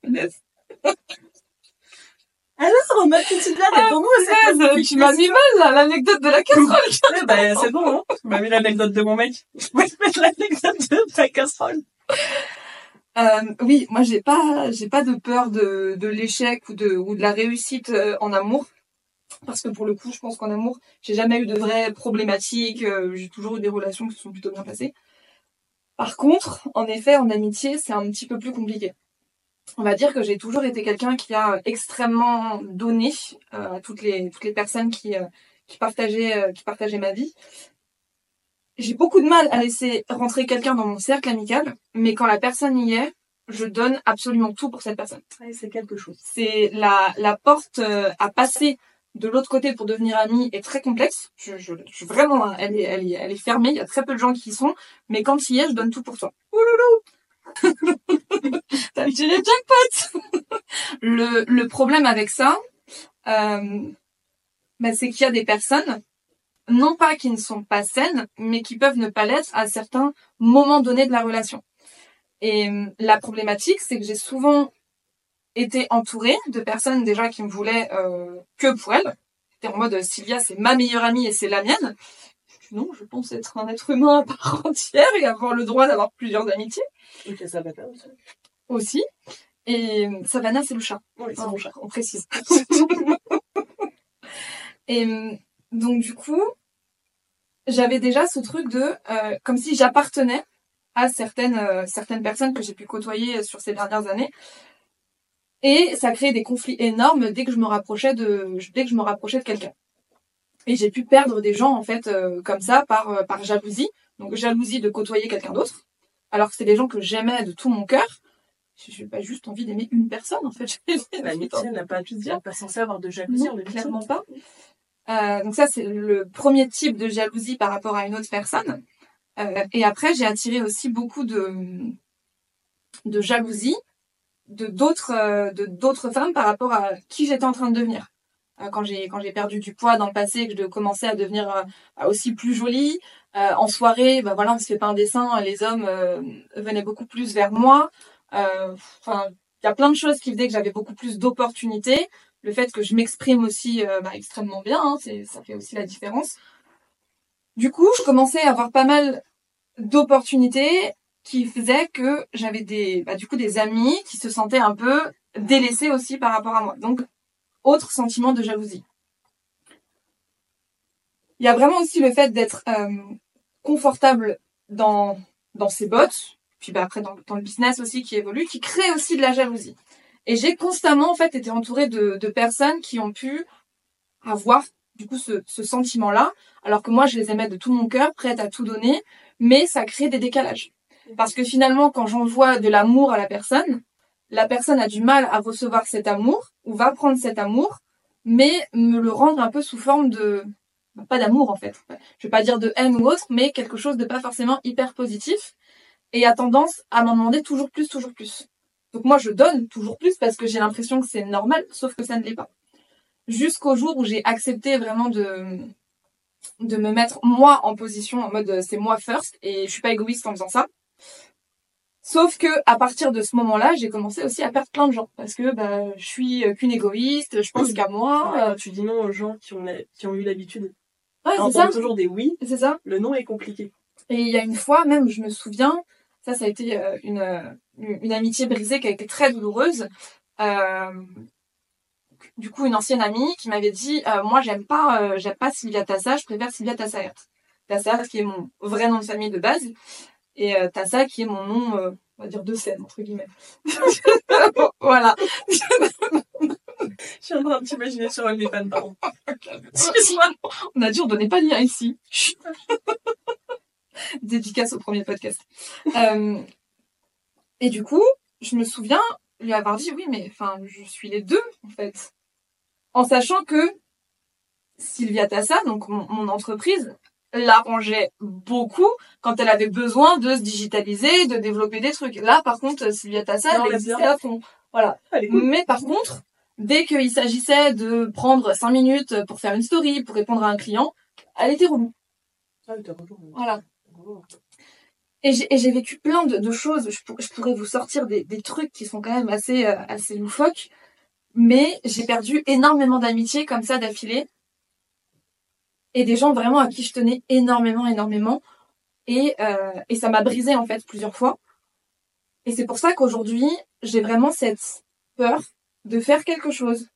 S1: Alors, ma petite blague, réponds-nous à cette
S2: Punaise,
S1: magnifique
S2: tu m'as mis mal, là, l'anecdote de la casserole.
S1: Eh ben, c'est bon, hein. Tu m'as mis l'anecdote de mon mec. Je vais te mettre l'anecdote de ta casserole.
S2: Euh, oui, moi j'ai pas j'ai pas de peur de, de l'échec ou de ou de la réussite euh, en amour parce que pour le coup, je pense qu'en amour, j'ai jamais eu de vraies problématiques, euh, j'ai toujours eu des relations qui se sont plutôt bien passées. Par contre, en effet, en amitié, c'est un petit peu plus compliqué. On va dire que j'ai toujours été quelqu'un qui a extrêmement donné euh, à toutes les toutes les personnes qui euh, qui partageaient euh, qui partageaient ma vie. J'ai beaucoup de mal à laisser rentrer quelqu'un dans mon cercle amical, mais quand la personne y est, je donne absolument tout pour cette personne.
S1: Ouais, c'est quelque chose.
S2: C'est la, la porte à passer de l'autre côté pour devenir ami est très complexe. Je, je, vraiment, hein, elle est, elle est, elle est fermée. Il y a très peu de gens qui y sont, mais quand il y est, je donne tout pour toi. Ouloulou T'as tiré le jackpot. le, le problème avec ça, euh, bah, c'est qu'il y a des personnes, non pas qui ne sont pas saines, mais qui peuvent ne pas l'être à certains moments donnés de la relation. Et euh, la problématique, c'est que j'ai souvent été entourée de personnes déjà qui me voulaient euh, que pour elles. C'était en mode Sylvia, c'est ma meilleure amie et c'est la mienne. Non, je pense être un être humain à part entière et avoir le droit d'avoir plusieurs amitiés
S1: Ok, ça va pas aussi.
S2: aussi. Et Savannah, c'est le chat.
S1: Oui, c'est mon chat.
S2: On précise. et donc du coup, j'avais déjà ce truc de euh, comme si j'appartenais à certaines euh, certaines personnes que j'ai pu côtoyer sur ces dernières années. Et ça créait des conflits énormes dès que je me rapprochais de dès que je me rapprochais de quelqu'un. Et j'ai pu perdre des gens en fait euh, comme ça par euh, par jalousie. Donc jalousie de côtoyer quelqu'un d'autre, alors que c'est des gens que j'aimais de tout mon cœur. J'ai pas juste envie d'aimer une personne en fait. J'ai
S1: L'amitié n'a pas,
S2: plusieurs.
S1: elle est pas censée avoir de jalousie
S2: Non, clairement pas. Euh, donc ça, c'est le premier type de jalousie par rapport à une autre personne. Euh, et après, j'ai attiré aussi beaucoup de, de jalousie de d'autres euh, de d'autres femmes par rapport à qui j'étais en train de devenir. Euh, quand j'ai quand j'ai perdu du poids dans le passé que je commençais à devenir euh, aussi plus jolie en soirée, bah voilà, on se fait pas un dessin, les hommes venaient beaucoup plus vers moi. Enfin, il y a plein de choses qui faisaient que j'avais beaucoup plus d'opportunités le fait que je m'exprime aussi bah, extrêmement bien, hein, c'est, ça fait aussi la différence. Du coup, je commençais à avoir pas mal d'opportunités qui faisaient que j'avais des, bah, du coup, des amis qui se sentaient un peu délaissés aussi par rapport à moi. Donc, autre sentiment de jalousie. Il y a vraiment aussi le fait d'être euh, confortable dans dans ses bottes, puis bah, après dans, le business aussi qui évolue, qui crée aussi de la jalousie. Et j'ai constamment en fait été entourée de, de personnes qui ont pu avoir du coup ce, ce sentiment-là, alors que moi je les aimais de tout mon cœur, prête à tout donner, mais ça crée des décalages. Parce que finalement, quand j'envoie de l'amour à la personne, la personne a du mal à recevoir cet amour, ou va prendre cet amour, mais me le rendre un peu sous forme de pas d'amour en fait. Je vais pas dire de haine ou autre, mais quelque chose de pas forcément hyper positif et a tendance à m'en demander toujours plus, toujours plus. Donc moi je donne toujours plus parce que j'ai l'impression que c'est normal, sauf que ça ne l'est pas. Jusqu'au jour où j'ai accepté vraiment de de me mettre moi en position en mode euh, c'est moi first et je suis pas égoïste en faisant ça. Sauf que à partir de ce moment-là, j'ai commencé aussi à perdre plein de gens parce que bah, je suis euh, qu'une égoïste, je pense qu'à moi.
S1: Ouais, tu dis non aux gens qui ont, la- qui ont eu l'habitude.
S2: Ouais, c'est ça.
S1: toujours des oui,
S2: C'est ça.
S1: le non est compliqué.
S2: Et il y a une fois même, je me souviens, ça, ça a été euh, une, euh, une amitié brisée qui a été très douloureuse. Euh, du coup, une ancienne amie qui m'avait dit, euh, moi, j'aime pas, euh, j'aime pas Sylvia Tassa, je préfère Sylvia Tassaert. Tassaert qui est mon vrai nom de famille de base, et euh, Tassa qui est mon nom, euh, on va dire de scène entre guillemets. voilà.
S1: Je suis en train de t'imaginer sur OnlyFans, pardon. Excuse-moi.
S2: On a dit on donnait pas le lien ici. Dédicace au premier podcast. Euh, et du coup, je me souviens lui avoir dit oui, mais enfin, je suis les deux en fait, en sachant que Sylvia Tassa, donc mon, mon entreprise, l'arrangeait beaucoup quand elle avait besoin de se digitaliser, de développer des trucs. Là, par contre, Sylvia Tassa, elle existait
S1: bien.
S2: à fond. Voilà.
S1: Cool.
S2: Mais par contre, dès qu'il s'agissait de prendre cinq minutes pour faire une story, pour répondre à un client, elle était relou.
S1: Ah.
S2: Voilà. Et j'ai et j'ai vécu plein de, de choses. Je, pour- je pourrais vous sortir des, des trucs qui sont quand même assez, euh, assez loufoques. Mais j'ai perdu énormément d'amitié comme ça d'affilée. Et des gens vraiment à qui je tenais énormément, énormément. Et, euh, et ça m'a brisé en fait plusieurs fois. Et c'est pour ça qu'aujourd'hui, j'ai vraiment cette peur de faire quelque chose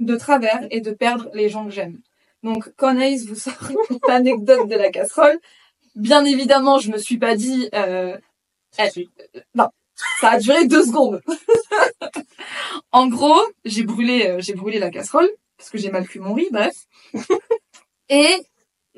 S2: de travers et de perdre les gens que j'aime. Donc, quand Anaïs vous sort l'anecdote de la casserole, bien évidemment, je me suis pas dit, euh, Eh.
S1: Si.
S2: ça a duré deux secondes. en gros, j'ai brûlé, euh, j'ai brûlé la casserole parce que j'ai mal cuit mon riz, bref. Et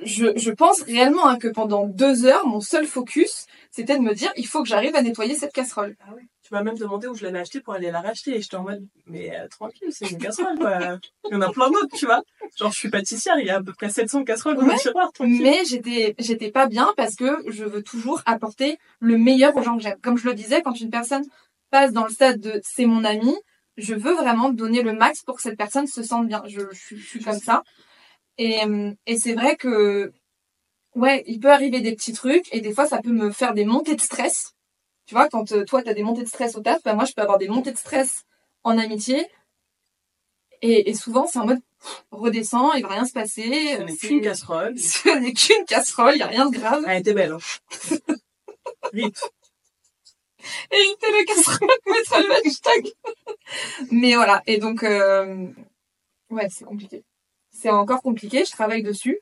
S2: je, je pense réellement hein, que pendant deux heures, mon seul focus, c'était de me dire, il faut que j'arrive à nettoyer cette casserole.
S1: Ah ouais. Tu m'as même demandé où je l'avais acheté pour aller la racheter et j'étais en mode, mais euh, tranquille, c'est une casserole, quoi. Il y en a plein d'autres, tu vois. Genre, je suis pâtissière, il y a à peu près 700 casseroles dans
S2: Ouais.
S1: tiroir, tranquille.
S2: Mais j'étais, j'étais pas bien parce que je veux toujours apporter le meilleur aux gens que j'aime. Comme je le disais, quand une personne passe dans le stade de c'est mon ami, je veux vraiment donner le max pour que cette personne se sente bien. Je, je, suis- je suis comme ça. Et, et c'est vrai que, ouais, il peut arriver des petits trucs et des fois ça peut me faire des montées de stress. Tu vois, quand euh, toi t'as des montées de stress au taf, bah moi je peux avoir des montées de stress en amitié. Et, et souvent c'est en mode pff, redescends, il va rien se passer.
S1: Ce
S2: euh,
S1: n'est qu'une casserole.
S2: ce n'est qu'une casserole, y a rien de grave.
S1: Elle était belle, hein. Rip.
S2: Évitez la casserole, mettre le hashtag. Mais voilà, et donc, euh, ouais, c'est compliqué. C'est encore compliqué, je travaille dessus.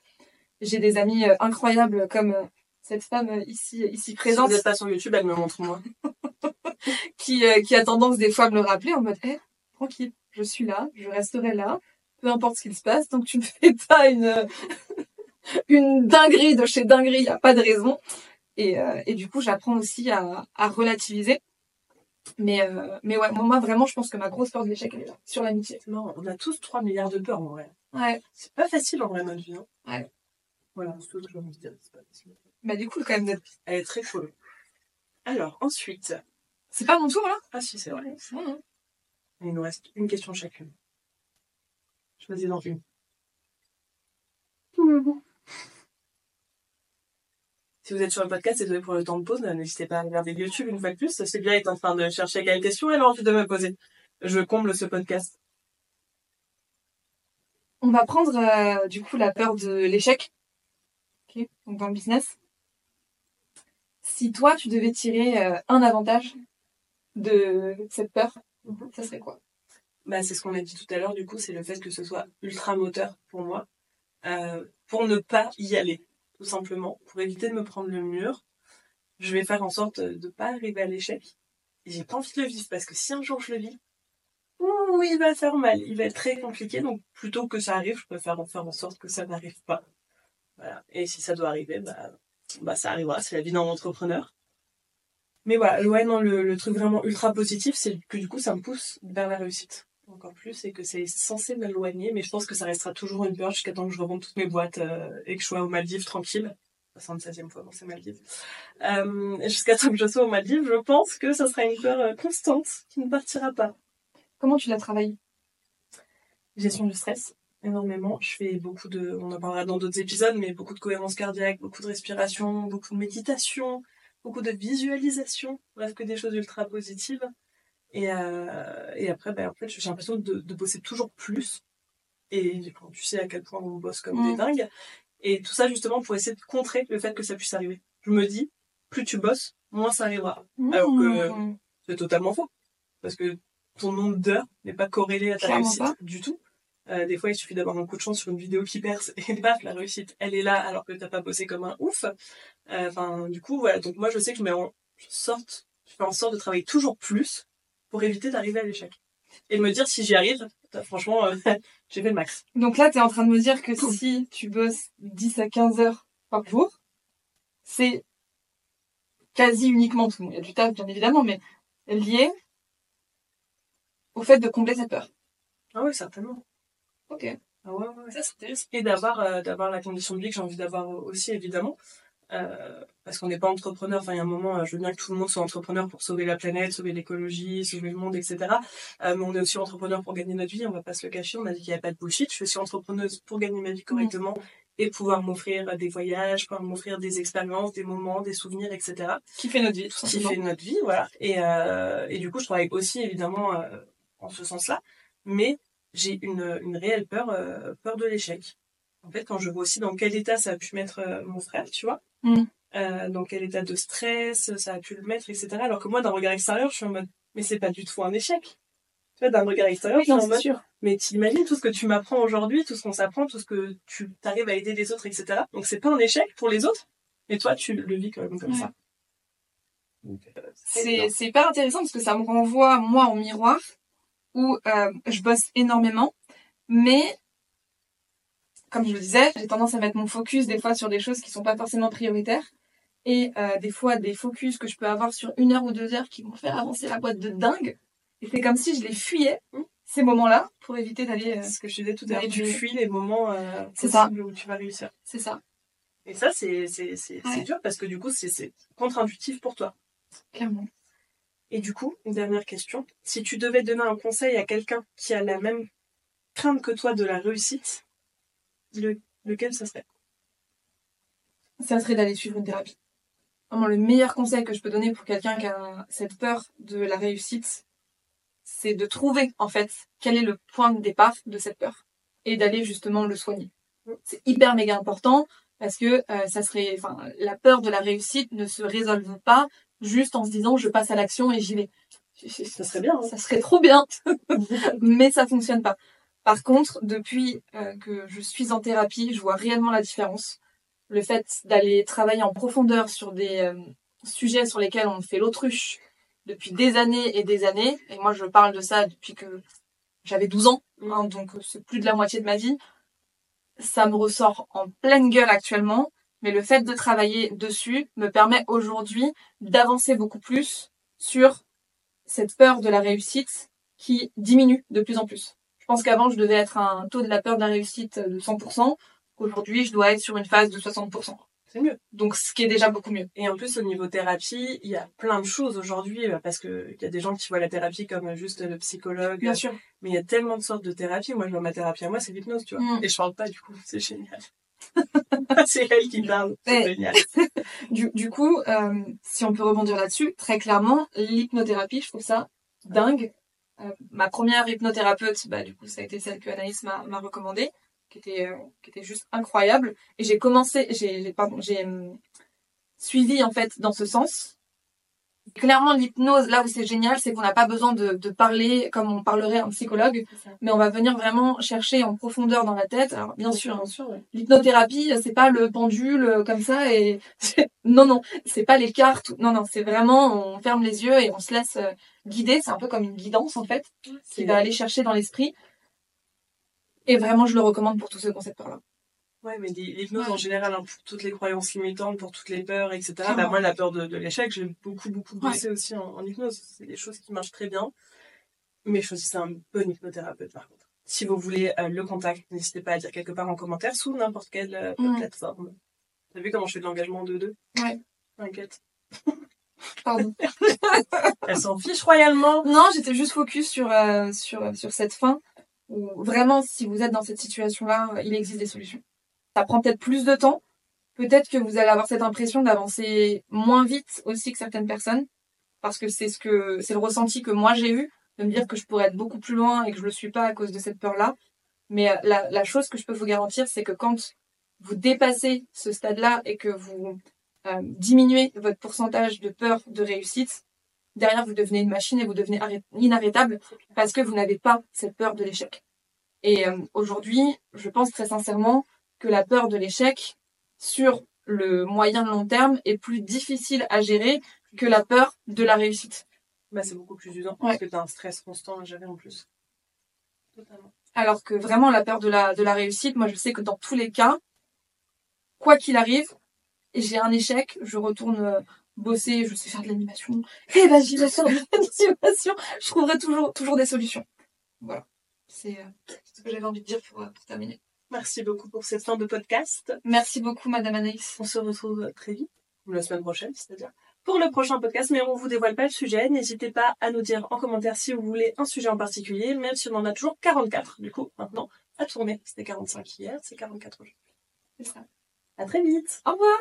S2: J'ai des amis euh, incroyables comme euh, cette femme euh, ici, ici
S1: Si
S2: présente
S1: vous n'êtes pas sur YouTube, elle me montre moi.
S2: qui, qui a tendance des fois à me le rappeler en mode, Eh, tranquille, je suis là, je resterai là, peu importe ce qu'il se passe, donc tu ne fais pas une, une dinguerie de chez dinguerie, y a pas de raison. Et, euh, et du coup, j'apprends aussi à, à relativiser. Mais, euh, mais ouais, moi, vraiment, je pense que ma grosse peur de l'échec, elle est là, sur l'amitié.
S1: C'est marrant, on a tous 3 milliards de peurs en vrai.
S2: Ouais.
S1: C'est pas facile en vrai notre vie. Hein.
S2: Ouais.
S1: Voilà, c'est tout ce que j'ai envie de dire. C'est pas facile.
S2: Bah, du coup, quand même, d'être-
S1: Elle est très cool. Alors, ensuite.
S2: c'est pas mon tour, là?
S1: Ah si, c'est vrai.
S2: Non, non.
S1: Il nous reste une question chacune. Choisis dans une. Si vous êtes sur le podcast, désolé pour le temps de pause, n'hésitez pas à regarder YouTube une fois de plus. Sylvia est en train de chercher quelle question elle a envie de me poser. Je comble ce podcast.
S2: On va prendre, euh, du coup, la peur de l'échec. Ok, donc dans le business. Si toi, tu devais tirer euh, un avantage de cette peur,
S1: Mhm.
S2: ça serait quoi?
S1: Bah, c'est ce qu'on a dit tout à l'heure, du coup, c'est le fait que ce soit ultra moteur pour moi. Euh, pour ne pas y aller, tout simplement, pour éviter de me prendre le mur. Je vais faire en sorte de pas arriver à l'échec. Et j'ai pas envie de le vivre parce que si un jour je le vis, ouh, il va faire mal, il va être très compliqué. Donc plutôt que ça arrive, je préfère en faire en sorte que ça n'arrive pas. Voilà. Et si ça doit arriver, bah, bah ça arrivera. C'est la vie d'un entrepreneur. Mais voilà, ouais, non, le, le truc vraiment ultra positif, c'est que du coup, ça me pousse vers la réussite encore plus et que c'est censé m'éloigner, mais je pense que ça restera toujours une peur jusqu'à temps que je revende toutes mes boîtes euh, et que je sois aux Maldives tranquille. 76e fois dans ces Maldives. Euh, jusqu'à temps que je sois aux Maldives, je pense que ça sera une peur euh, constante qui ne partira pas.
S2: Comment tu l'as travaillé
S1: Gestion du stress, énormément. Je fais beaucoup de, on en parlera dans d'autres épisodes, mais beaucoup de cohérence cardiaque, beaucoup de respiration, beaucoup de méditation, beaucoup de visualisation, bref que des choses ultra positives. Et, euh, et après, ben, en fait, j'ai l'impression de, de bosser toujours plus. Et tu sais à quel point on bosse comme des
S2: Mm.
S1: dingues. Et tout ça justement pour essayer de contrer le fait que ça puisse arriver. Je me dis, plus tu bosses, moins ça arrivera. Alors que-. C'est totalement faux. Parce que ton nombre d'heures n'est pas corrélé à ta
S2: Clairement
S1: réussite
S2: pas.
S1: du tout. Euh, des fois, il suffit d'avoir un coup de chance sur une vidéo qui perce et baf, la réussite, elle est là alors que t'as pas bossé comme un ouf. Euh, Enfin, du coup, voilà. Donc moi, je sais que je mets en sorte, je fais en sorte de travailler toujours plus pour éviter d'arriver à l'échec. Et de me dire, si j'y arrive, bah, franchement, euh, j'ai fait le max.
S2: Donc là, tu es en train de me dire que si tu bosses 10 à 15 heures par jour, c'est quasi uniquement tout. Il y a du taf, bien évidemment, mais lié au fait de combler cette peur.
S1: Ah oui, certainement.
S2: Ok.
S1: Ah ouais, ouais, ouais, ça c'est intéressant. Et d'avoir euh, d'avoir la condition de vie que j'ai envie d'avoir aussi, évidemment. Euh, parce qu'on n'est pas entrepreneur. Enfin, il y a un moment, euh, je veux bien que tout le monde soit entrepreneur pour sauver la planète, sauver l'écologie, sauver le monde, etc. Euh, mais on est aussi entrepreneur pour gagner notre vie. On va pas se le cacher. On a dit qu'il n'y avait pas de bullshit. Je suis entrepreneuse pour gagner ma vie correctement et pouvoir m'offrir des voyages, pouvoir m'offrir des expériences, des moments, des souvenirs, etc
S2: Qui fait notre vie, tout
S1: qui
S2: simplement.
S1: fait notre vie, voilà. Et, euh, et du coup, je travaille aussi évidemment euh, en ce sens-là, mais j'ai une, une réelle peur, euh, peur de l'échec. En fait, quand je vois aussi dans quel état ça a pu mettre euh, mon frère, tu vois,
S2: Mm.
S1: Euh, dans quel état de stress ça a pu le mettre, etc. Alors que moi, d'un regard extérieur, je suis en mode, mais c'est pas du tout un échec. Tu vois, d'un regard extérieur,
S2: Oui,
S1: je suis
S2: non,
S1: en mode,
S2: sûr.
S1: mais t'imagines tout ce que tu m'apprends aujourd'hui, tout ce qu'on s'apprend, tout ce que tu arrives à aider les autres, etc. Donc c'est pas un échec pour les autres, mais toi, tu le vis quand même comme
S2: Ouais.
S1: ça.
S2: C'est c'est hyper intéressant parce que ça me renvoie, moi, en miroir, où euh, je bosse énormément, mais comme je le disais, j'ai tendance à mettre mon focus des fois sur des choses qui sont pas forcément prioritaires. Et euh, des fois, des focus que je peux avoir sur une heure ou deux heures qui vont faire avancer la boîte de dingue. Et c'est comme si je les fuyais,
S1: Mm.
S2: ces moments-là, pour éviter d'aller... euh,
S1: C'est ce que je disais tout à l'heure, tu fuis les moments euh, possibles où tu vas réussir.
S2: c'est ça,
S1: Et ça, c'est
S2: Ouais.
S1: dur parce que du coup, c'est c'est contre-intuitif pour toi.
S2: clairement.
S1: Et du coup, une dernière question. Si tu devais donner un conseil à quelqu'un qui a la même crainte que toi de la réussite, le, lequel ça serait?
S2: Ça serait d'aller suivre une thérapie. Vraiment, le meilleur conseil que je peux donner pour quelqu'un qui a cette peur de la réussite, c'est de trouver, en fait, quel est le point de départ de cette peur et d'aller justement le soigner. C'est hyper méga important parce que euh, ça serait, enfin, la peur de la réussite ne se résolve pas juste en se disant je passe à l'action et j'y vais.
S1: Ça serait bien. hein.
S2: Ça serait trop bien, mais ça fonctionne pas. Par contre, depuis euh, que je suis en thérapie, je vois réellement la différence. Le fait d'aller travailler en profondeur sur des euh, sujets sur lesquels on fait l'autruche depuis des années et des années, et moi je parle de ça depuis que j'avais 12 ans, hein, donc c'est plus de la moitié de ma vie, ça me ressort en pleine gueule actuellement, mais le fait de travailler dessus me permet aujourd'hui d'avancer beaucoup plus sur cette peur de la réussite qui diminue de plus en plus. Je pense qu'avant, je devais être à un taux de la peur de la réussite de 100%. Aujourd'hui, je dois être sur une phase de 60%.
S1: C'est mieux.
S2: Donc, ce qui est déjà beaucoup mieux.
S1: Et en plus, au niveau thérapie, il y a plein de choses aujourd'hui, euh, parce que il y a des gens qui voient la thérapie comme juste le psychologue.
S2: Bien sûr.
S1: Mais il y a tellement de sortes de thérapie. Moi, je vois ma thérapie à moi, c'est l'hypnose, tu vois.
S2: Mm.
S1: Et je parle pas, du coup. C'est génial. c'est elle qui parle. C'est génial.
S2: Du, du coup, euh, si on peut rebondir là-dessus, très clairement, l'hypnothérapie, je trouve ça dingue. Euh, ma première hypnothérapeute, bah, du coup, ça a été celle que Anaïs m'a recommandée, qui était, euh, qui était juste incroyable. Et j'ai commencé, j'ai, pardon, j'ai euh, suivi, en fait, dans ce sens, Clairement, l'hypnose, là où c'est génial, c'est qu'on n'a pas besoin de, de parler comme on parlerait un psychologue, mais on va venir vraiment chercher en profondeur dans la tête. Alors, bien sûr, hein,
S1: bien sûr, ouais.
S2: l'hypnothérapie, c'est pas le pendule euh, comme ça et non non, c'est pas les cartes. Non non, c'est vraiment on ferme les yeux et on se laisse euh, guider. C'est un peu comme une guidance en fait qui va aller chercher dans l'esprit. Et vraiment, je le recommande pour tous ceux qui ont cette peur-là.
S1: Ouais, mais l'hy- l'hypnose
S2: Ouais.
S1: en général, hein, pour toutes les croyances limitantes, pour toutes les peurs, etc. Bah, moi, la peur de, de l'échec, j'ai beaucoup, beaucoup bossé aussi en, en hypnose. C'est des choses qui marchent très bien. Mais choisissez un bon hypnothérapeute, par contre. Si vous voulez euh, le contact, n'hésitez pas à dire quelque part en commentaire sous n'importe quelle euh, plateforme. T'as vu comment je fais de l'engagement 2-2
S2: Ouais.
S1: T'inquiète.
S2: Pardon.
S1: Elle s'en fiche royalement.
S2: Non, j'étais juste focus sur euh, sur sur cette fin où vraiment, si vous êtes dans cette situation-là, euh, il existe des solutions. Ça prend peut-être plus de temps. Peut-être que vous allez avoir cette impression d'avancer moins vite aussi que certaines personnes, parce que c'est ce que c'est le ressenti que moi j'ai eu de me dire que je pourrais être beaucoup plus loin et que je le suis pas à cause de cette peur-là. Mais euh, la, chose que je peux vous garantir, c'est que quand vous dépassez ce stade-là et que vous euh, diminuez votre pourcentage de peur de réussite, derrière vous devenez une machine et vous devenez arrêt- inarrêtable parce que vous n'avez pas cette peur de l'échec. Et euh, aujourd'hui, je pense très sincèrement que la peur de l'échec sur le moyen long terme est plus difficile à gérer que la peur de la réussite.
S1: Bah, c'est beaucoup plus usant.
S2: Ouais.
S1: Parce que t'as un stress constant à gérer en plus. Totalement.
S2: Alors que vraiment la peur de la, de la réussite, moi je sais que dans tous les cas, quoi qu'il arrive, j'ai un échec, je retourne euh, bosser, je sais faire de l'animation, et ben j'y vais faire de l'animation, je trouverai toujours, toujours des solutions. Voilà. C'est euh, ce que j'avais envie de dire pour, euh, pour terminer.
S1: Merci beaucoup pour cette fin de podcast.
S2: Merci beaucoup Madame Anaïs.
S1: On se retrouve très vite, ou la semaine prochaine, c'est-à-dire pour le prochain podcast, mais on vous dévoile pas le sujet. N'hésitez pas à nous dire en commentaire si vous voulez un sujet en particulier, même si on en a toujours 44. Du coup, maintenant, à tourner. C'était 45 hier, c'est 44 aujourd'hui.
S2: C'est ça.
S1: À très vite
S2: Au revoir